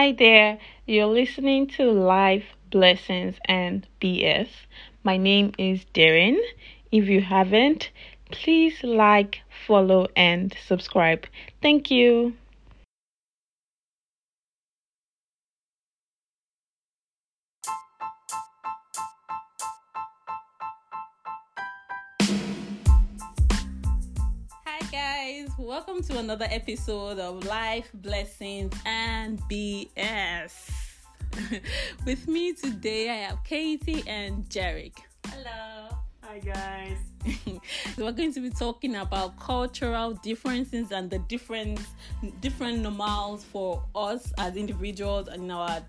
Hi there, you're listening to Life Blessings and BS. My name is Darren. If you haven't, please like, follow, and subscribe. Thank you. Welcome to another episode of Life Blessings and BS. With me today, I have Katie and Jeric. Hello. Hi guys. We're going to be talking about cultural differences and the different different normals for us as individuals and in our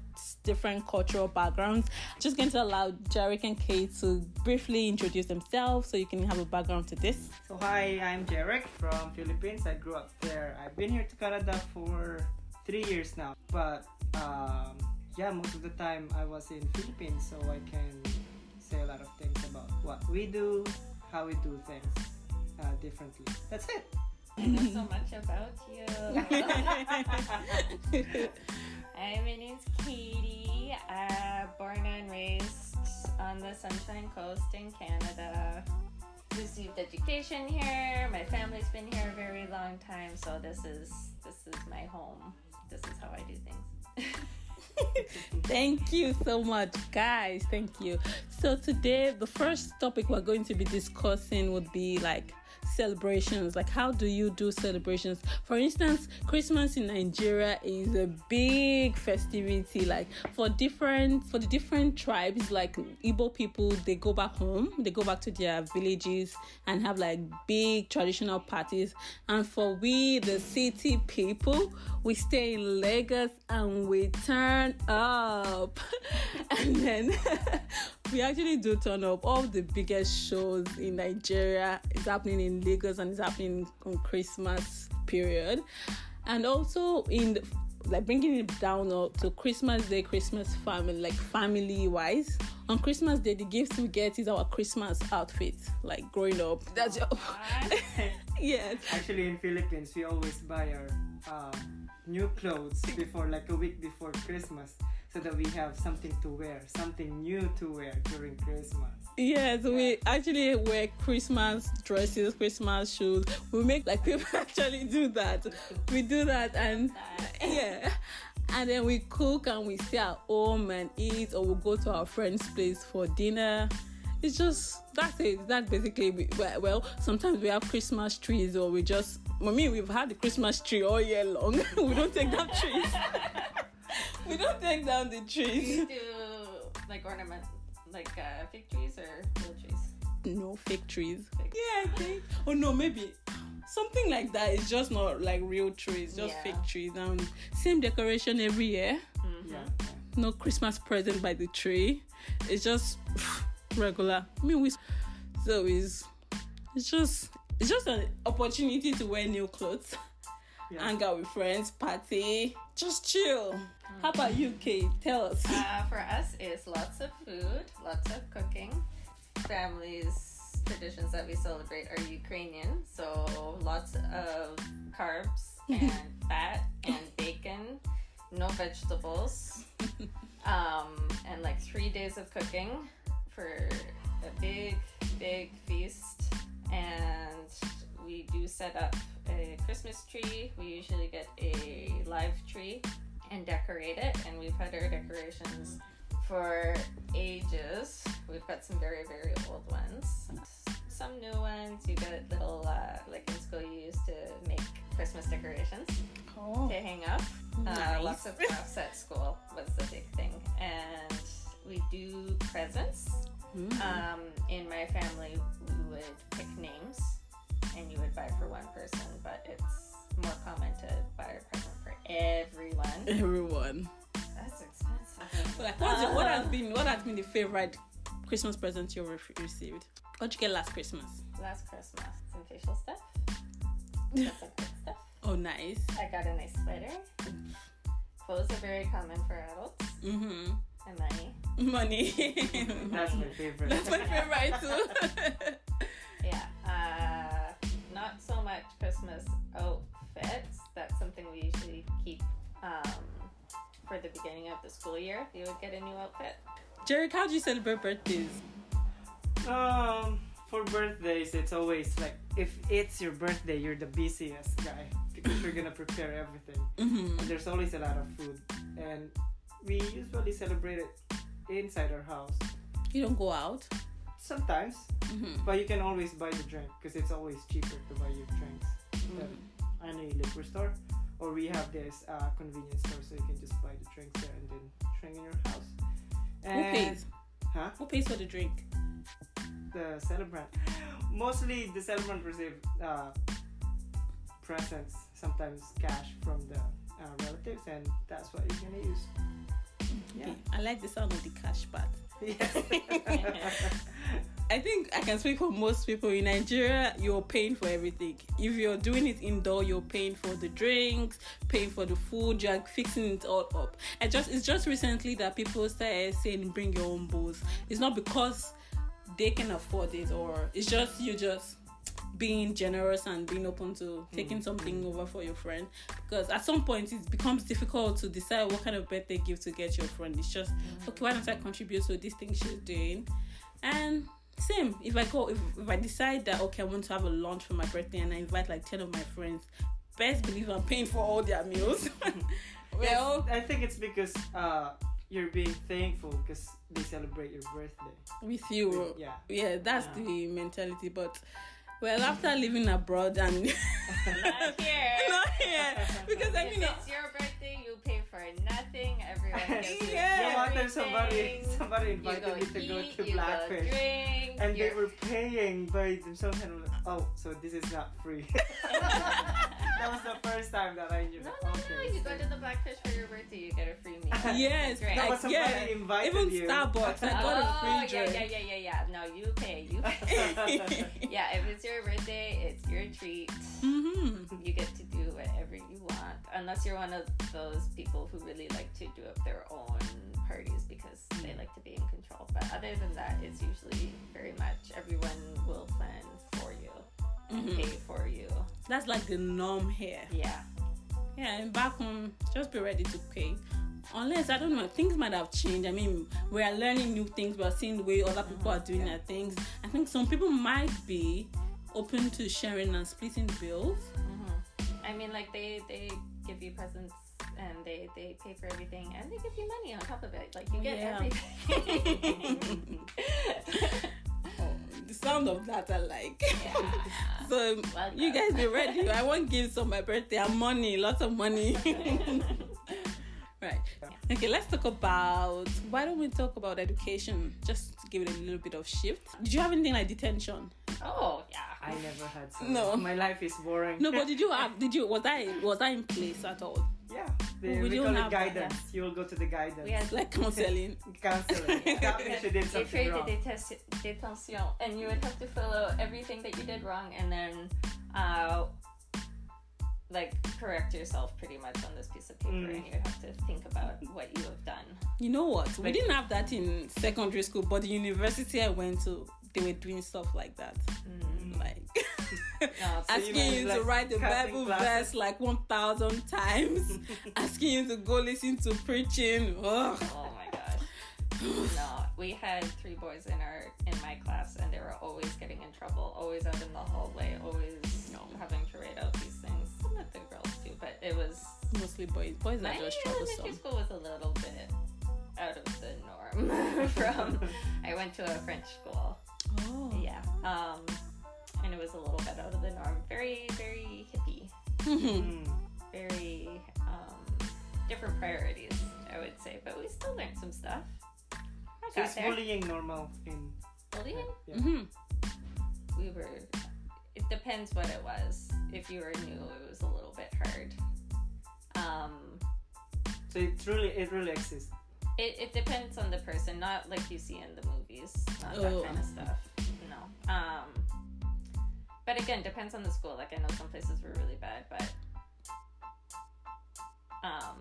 different cultural backgrounds. Just going to allow Jeric and Kate to briefly introduce themselves so you can have a background to this. So hi, I'm Jeric from Philippines. I grew up there. I've been here to Canada for three years now. But um, yeah, most of the time I was in Philippines, so I can say a lot of things about what we do, how we do things uh, differently. That's it. I know so much about you. Hi, my name's Katie. Uh, born and raised on the Sunshine Coast in Canada. Received education here. My family's been here a very long time, so this is this is my home. This is how I do things. Thank you so much, guys. Thank you. So, today, the first topic we're going to be discussing would be like celebrations. Like, how do you do celebrations? For instance, Christmas in Nigeria is a big festivity. Like, for different for the different tribes, like Igbo people, they go back home, they go back to their villages and have like big traditional parties. And for we, the city people, we stay in Lagos and we turn up. and then we actually do turn up. All the biggest shows in Nigeria is happening in Lagos and it's happening on Christmas period. And also in the, like bringing it down up to Christmas Day, Christmas family, like family wise. On Christmas Day, the gifts we get is our Christmas outfit, like growing up. That's your yes. Actually, in Philippines, we always buy our um, new clothes before, like a week before Christmas, so that we have something to wear, something new to wear during Christmas. Yes, we actually wear Christmas dresses, Christmas shoes. We make like people actually do that. We do that and yeah. And then we cook and we stay at home and eat or we go to our friend's place for dinner. It's just that's it. That's basically we- well, well. Sometimes we have Christmas trees or we just. I mean, we've had the Christmas tree all year long. we don't take down trees. we don't take down the Do trees. you do like ornament, like uh, fig trees or real trees? No fake trees. Fig. Yeah, I think. Oh no, maybe something like that. It's just not like real trees, just Yeah. fake trees. And same decoration every year. Mm-hmm. Yeah. No Christmas present by the tree. It's just regular. I mean, we. So it's it's just it's just an opportunity to wear new clothes, Yeah. hang out with friends, party, just chill. How about you, Kate? Tell us. Uh, for us, it's lots of food, lots of cooking. Families' traditions that we celebrate are Ukrainian, so lots of carbs and fat and bacon, no vegetables, um, and like three days of cooking for a big, big feast. And we do set up a Christmas tree. We usually get a live tree and decorate it. And we've had our decorations for ages. We've got some very, very old ones. Some new ones. You get little, uh, like in school, you used to make Christmas decorations Oh, to hang up. Uh, lots of crafts at school was the big thing. And we do presents. Mm. Um, in my family, we would pick names and you would buy for one person, but it's more common to buy a present for everyone. everyone. That's expensive. Like, what's the- what has been what has been the favorite Christmas present you've re- received? What'd you get last Christmas? Last Christmas, some facial stuff. Some stuff. Oh, nice. I got a nice sweater. Clothes are very common for adults. Mm-hmm. And money. Money. That's my favorite. That's my favorite too. Yeah. Uh, not so much Christmas outfits. That's something we usually keep um, for the beginning of the school year, you would get a new outfit. Jeric, how do you celebrate birthdays? Um, for birthdays, it's always like if it's your birthday, you're the busiest guy because you're gonna prepare everything. Mm-hmm. There's always a lot of food, and we usually celebrate it inside our house. You don't go out. Sometimes, Mm-hmm. but you can always buy the drink because it's always cheaper to buy your drinks Mm-hmm. at any liquor store, or we have this uh, convenience store, so you can just buy the drinks there and then drink in your house. Who And pays? Huh? Who pays for the drink? the celebrant. Mostly the celebrant receive uh, presents, sometimes cash from the uh, relatives, and that's what you're gonna use. Yeah. Okay. I like the sound of the cash part. Yes. I think I can speak for most people in Nigeria. You're paying for everything. If you're doing it indoor, you're paying for the drinks, paying for the food. You're fixing it all up. And just it's just recently that people started saying bring your own booze. It's not because they can afford it, or it's just you just being generous and being open to taking mm-hmm. something over for your friend because at some point it becomes difficult to decide what kind of birthday gift to get your friend it's just mm-hmm. okay why don't i contribute to this thing she's doing and same if i go if, if i decide that okay i want to have a lunch for my birthday and i invite like 10 of my friends best believe i'm paying for all their meals well I think it's because uh, you're being thankful because they celebrate your birthday. with you Yeah. yeah that's Yeah. the mentality but well after living abroad and Not here. not here because i mean it's your birthday, you pay for you Yeah. One time somebody somebody invited me to go to Blackfish. drink, And they were paying by themselves, and like, oh, so this is not free. that was the first time that I knew. No, no, okay, no. You so- go to the Blackfish for your birthday, you get a free meal. yes Great. No, like, but somebody yeah invited even you. starbucks i got a oh, free yeah, drink yeah, yeah, yeah, yeah. No, you pay. You pay. yeah, if it's your birthday, it's your treat. hmm You get to do whatever you want, unless you're one of those people who really like to do up their own parties because they like to be in control. But other than that, it's usually very much everyone will plan for you, Mhm. pay for you. That's like the norm here. Yeah. Yeah, and back home, just be ready to pay. Unless I don't know, things might have changed. I mean, we are learning new things. We are seeing the way other people are doing their things. I think some people might be open to sharing and splitting bills. hmm I mean, like they they give you presents and they they pay for everything and they give you money on top of it. Like you Oh, get yeah. everything. The sound of that I like. yeah. so Well you guys be ready. I want gifts on my birthday and money, lots of money. right. Okay, let's talk about why don't we talk about education? Just to give it a little bit of shift. Did you have anything like detention? Oh yeah. I never had some. No. My life is boring. No, but did you have? Did you? Was I was that in place at all? Yeah. The, We we, call have it that, guidance. You will go to the guidance. We had Like counseling? Counseling. Tell if you did they something created wrong. detention, and you would have to fill out everything that you did wrong, and then, uh, like correct yourself pretty much on this piece of paper, Mm. and you would have to think about what you have done. You know what? We didn't have that in secondary school, but the university I went to, they were doing stuff like that. Mm. Like No, asking you to write the Bible classes? verse like one thousand times, asking you to go listen to preaching. Ugh. Oh my gosh. No, we had three boys in our in my class, and they were always getting in trouble, always out in the hallway, always No. having to write out these things. Some of the girls too, but it was Mostly boys. Boys my are just troublesome. school was a little bit out of the norm. From I went to a French school, Oh. yeah, um, and it was a little bit out of the norm. Very, very hippie, Mm. very um, different priorities, I would say. But we still learned some stuff. I So got there. bullying normal in? Bullying? Yeah. hmm We were. It depends what it was. If you were new, it was a little bit hard. Um, So it really it really exists. it, it depends on the person, not like you see in the movies, not Oh. that kind of stuff. No. Um, but again, depends on the school. Like I know some places were really bad, but um,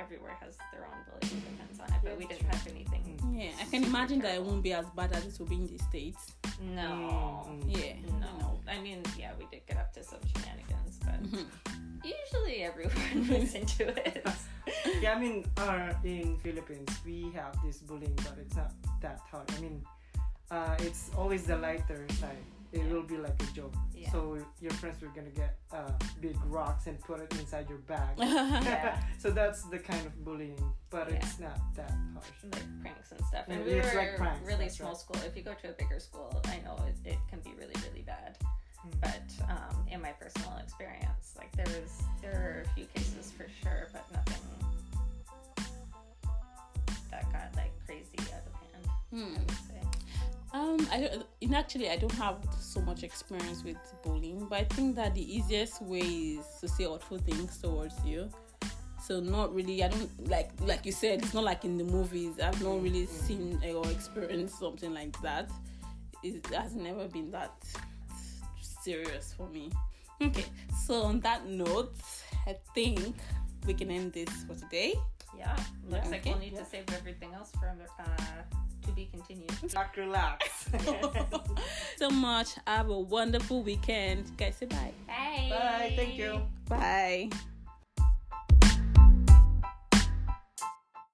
everywhere has their own bullying. Depends on it. But we didn't have anything. Yeah, I can imagine that it won't be as bad as it will be in the states. No. Mm. Yeah. No, no. I mean, yeah, we did get up to some shenanigans, but Mhm. usually everyone was into it. yeah, I mean, uh, in Philippines we have this bullying, but it's not that hard. I mean, uh, it's always the lighter side. It will be like a joke. Yeah. So your friends were gonna get uh, big rocks and put it inside your bag. Yeah. so that's the kind of bullying, but Yeah. it's not that harsh. like pranks and stuff. And Yeah, we it's were like pranks, really small right. school. If you go to a bigger school, I know it, it can be really really bad. Hmm. But um, in my personal experience, like there was there are a few cases for sure, but nothing that got like crazy out of hand. Hmm. I would say. I don't. In actually, I don't have so much experience with bullying, but I think that the easiest way is to say awful things towards you. So not really. I don't like like you said. It's not like in the movies. I've not mm-hmm. really seen or experienced something like that. It has never been that serious for me. Okay. So on that note, I think we can end this for today. Yeah, looks like Okay. we'll need Yeah. to save everything else for uh, to be continued. Rock, relax. so much. Have a wonderful weekend. Guys, say bye. Bye. Bye. Thank you. Bye.